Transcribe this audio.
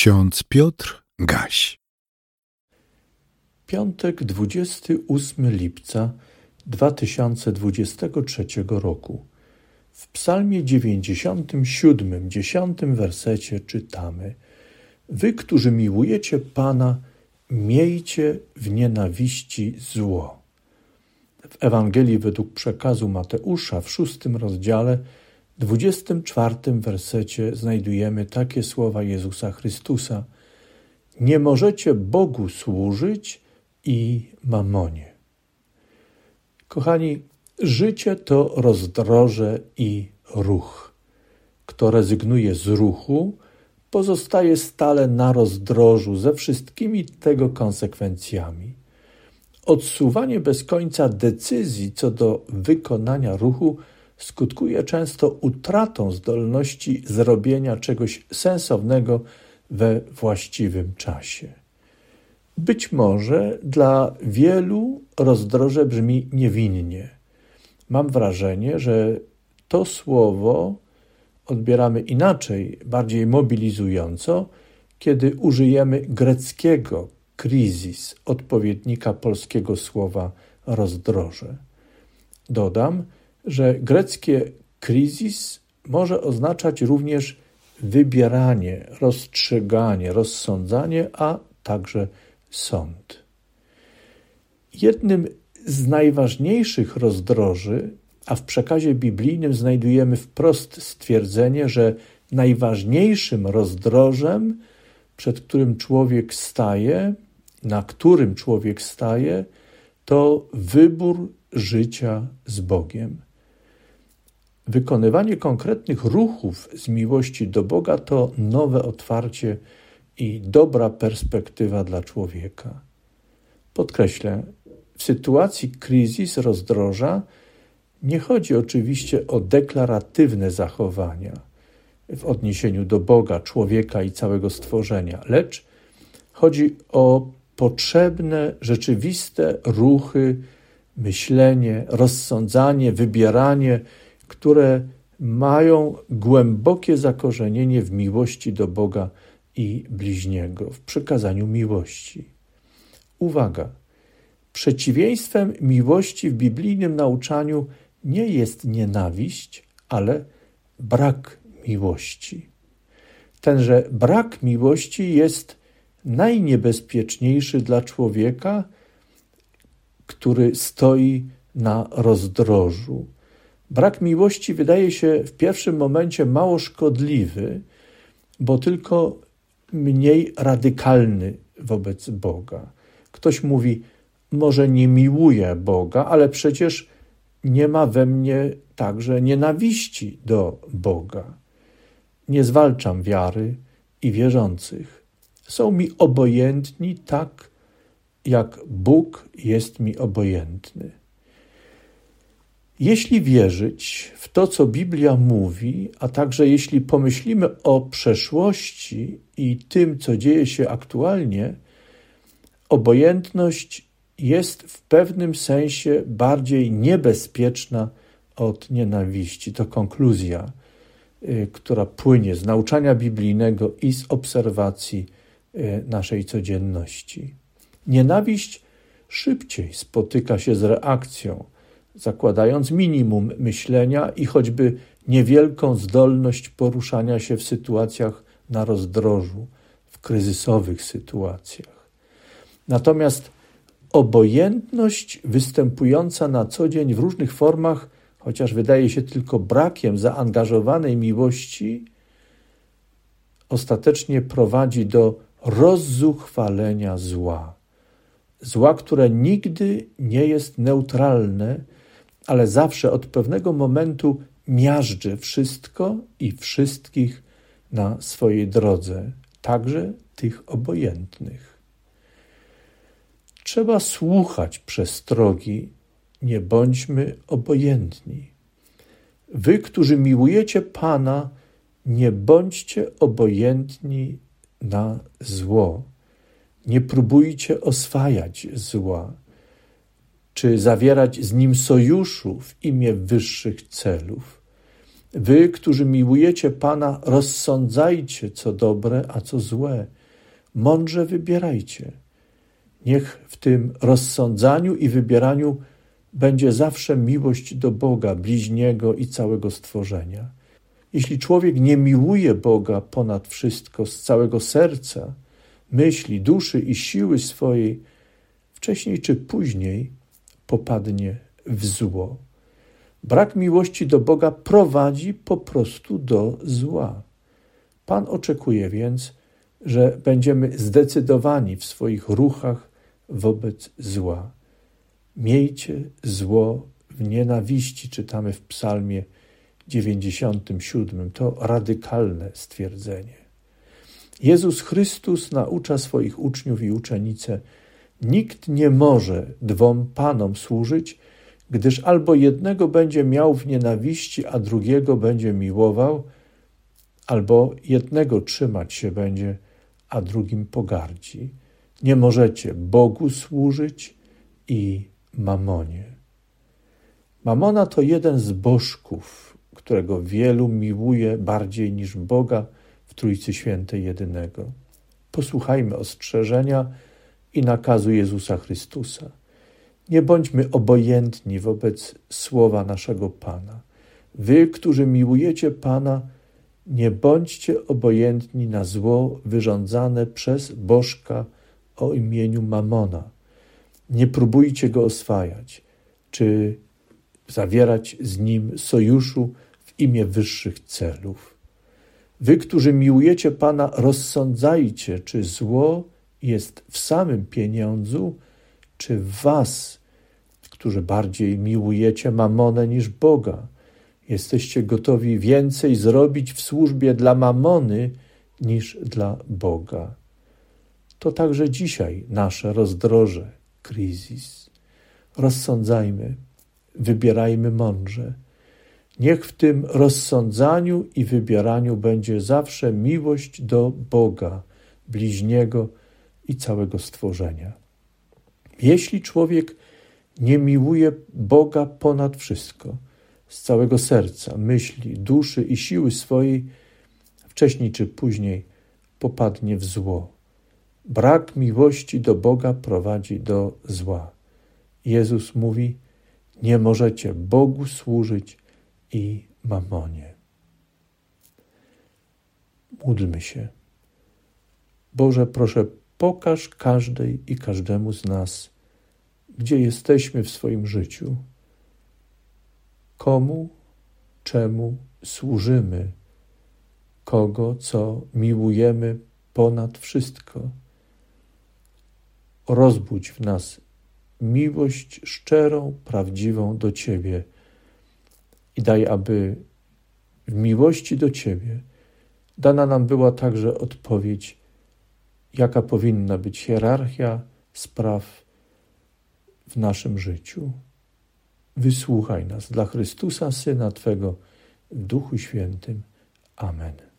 Ksiądz Piotr Gaś. Piątek 28 lipca 2023 roku. W Psalmie 97, 10 wersecie czytamy: Wy, którzy miłujecie Pana, miejcie w nienawiści zło. W Ewangelii według przekazu Mateusza w szóstym rozdziale 24 wersecie znajdujemy takie słowa Jezusa Chrystusa: Nie możecie Bogu służyć i mamonie. Kochani, życie to rozdroże i ruch. Kto rezygnuje z ruchu, pozostaje stale na rozdrożu ze wszystkimi tego konsekwencjami. Odsuwanie bez końca decyzji co do wykonania ruchu skutkuje często utratą zdolności zrobienia czegoś sensownego we właściwym czasie. Być może dla wielu rozdroże brzmi niewinnie. Mam wrażenie, że to słowo odbieramy inaczej, bardziej mobilizująco, kiedy użyjemy greckiego kryzis, odpowiednika polskiego słowa rozdroże. Dodam, że greckie kryzis może oznaczać również wybieranie, rozstrzyganie, rozsądzanie, a także sąd. Jednym z najważniejszych rozdroży, a w przekazie biblijnym znajdujemy wprost stwierdzenie, że najważniejszym rozdrożem, przed którym człowiek staje, na którym człowiek staje, to wybór życia z Bogiem. Wykonywanie konkretnych ruchów z miłości do Boga to nowe otwarcie i dobra perspektywa dla człowieka. Podkreślę, w sytuacji kryzys rozdroża nie chodzi oczywiście o deklaratywne zachowania w odniesieniu do Boga, człowieka i całego stworzenia, lecz chodzi o potrzebne, rzeczywiste ruchy, myślenie, rozsądzanie, wybieranie które mają głębokie zakorzenienie w miłości do Boga i bliźniego, w przykazaniu miłości. Uwaga! Przeciwieństwem miłości w biblijnym nauczaniu nie jest nienawiść, ale brak miłości. Tenże brak miłości jest najniebezpieczniejszy dla człowieka, który stoi na rozdrożu, Brak miłości wydaje się w pierwszym momencie mało szkodliwy, bo tylko mniej radykalny wobec Boga. Ktoś mówi, może nie miłuję Boga, ale przecież nie ma we mnie także nienawiści do Boga. Nie zwalczam wiary i wierzących. Są mi obojętni tak, jak Bóg jest mi obojętny. Jeśli wierzyć w to, co Biblia mówi, a także jeśli pomyślimy o przeszłości i tym, co dzieje się aktualnie, obojętność jest w pewnym sensie bardziej niebezpieczna od nienawiści. To konkluzja, y, która płynie z nauczania biblijnego i z obserwacji y, naszej codzienności. Nienawiść szybciej spotyka się z reakcją zakładając minimum myślenia i choćby niewielką zdolność poruszania się w sytuacjach na rozdrożu, w kryzysowych sytuacjach. Natomiast obojętność występująca na co dzień w różnych formach, chociaż wydaje się tylko brakiem zaangażowanej miłości, ostatecznie prowadzi do rozzuchwalenia zła. Zła, które nigdy nie jest neutralne, ale zawsze od pewnego momentu miażdży wszystko i wszystkich na swojej drodze, także tych obojętnych. Trzeba słuchać przestrogi, nie bądźmy obojętni. Wy, którzy miłujecie Pana, nie bądźcie obojętni na zło. Nie próbujcie oswajać zła czy zawierać z nim sojuszu w imię wyższych celów. Wy, którzy miłujecie Pana, rozsądzajcie, co dobre, a co złe. Mądrze wybierajcie. Niech w tym rozsądzaniu i wybieraniu będzie zawsze miłość do Boga, bliźniego i całego stworzenia. Jeśli człowiek nie miłuje Boga ponad wszystko, z całego serca, myśli, duszy i siły swojej, wcześniej czy później popadnie w zło. Brak miłości do Boga prowadzi po prostu do zła. Pan oczekuje więc, że będziemy zdecydowani w swoich ruchach wobec zła. Miejcie zło w nienawiści, czytamy w Psalmie 97. To radykalne stwierdzenie. Jezus Chrystus naucza swoich uczniów i uczenice: Nikt nie może dwom panom służyć, gdyż albo jednego będzie miał w nienawiści, a drugiego będzie miłował, albo jednego trzymać się będzie, a drugim pogardzi. Nie możecie Bogu służyć i mamonie. Mamona to jeden z bożków, którego wielu miłuje bardziej niż Boga w Trójcy Świętej jedynego. Posłuchajmy ostrzeżenia i nakazu Jezusa Chrystusa. Nie bądźmy obojętni wobec słowa naszego Pana. Wy, którzy miłujecie Pana, nie bądźcie obojętni na zło wyrządzane przez bożka o imieniu Mamona. Nie próbujcie go oswajać, czy zawierać z nim sojuszu w imię wyższych celów. Wy, którzy miłujecie Pana, rozsądzajcie, czy zło jest w samym pieniądzu, czy w was, którzy bardziej miłujecie mamonę niż Boga. Jesteście gotowi więcej zrobić w służbie dla mamony niż dla Boga. To także dzisiaj nasze rozdroże, kryzys. Rozsądzajmy, wybierajmy mądrze. Niech w tym rozsądzaniu i wybieraniu będzie zawsze miłość do Boga, bliźniego i całego stworzenia. Jeśli człowiek nie miłuje Boga ponad wszystko, z całego serca, myśli, duszy i siły swojej, wcześniej czy później popadnie w zło. Brak miłości do Boga prowadzi do zła. Jezus mówi: Nie możecie Bogu służyć i mamonie. Módlmy się. Boże, proszę, pokaż każdej i każdemu z nas, gdzie jesteśmy w swoim życiu, komu, czemu służymy, kogo, co miłujemy ponad wszystko. Rozbudź w nas miłość szczerą, prawdziwą do Ciebie i daj, aby w miłości do Ciebie dana nam była także odpowiedź, jaka powinna być hierarchia spraw w naszym życiu. Wysłuchaj nas dla Chrystusa, Syna Twego, w Duchu Świętym. Amen.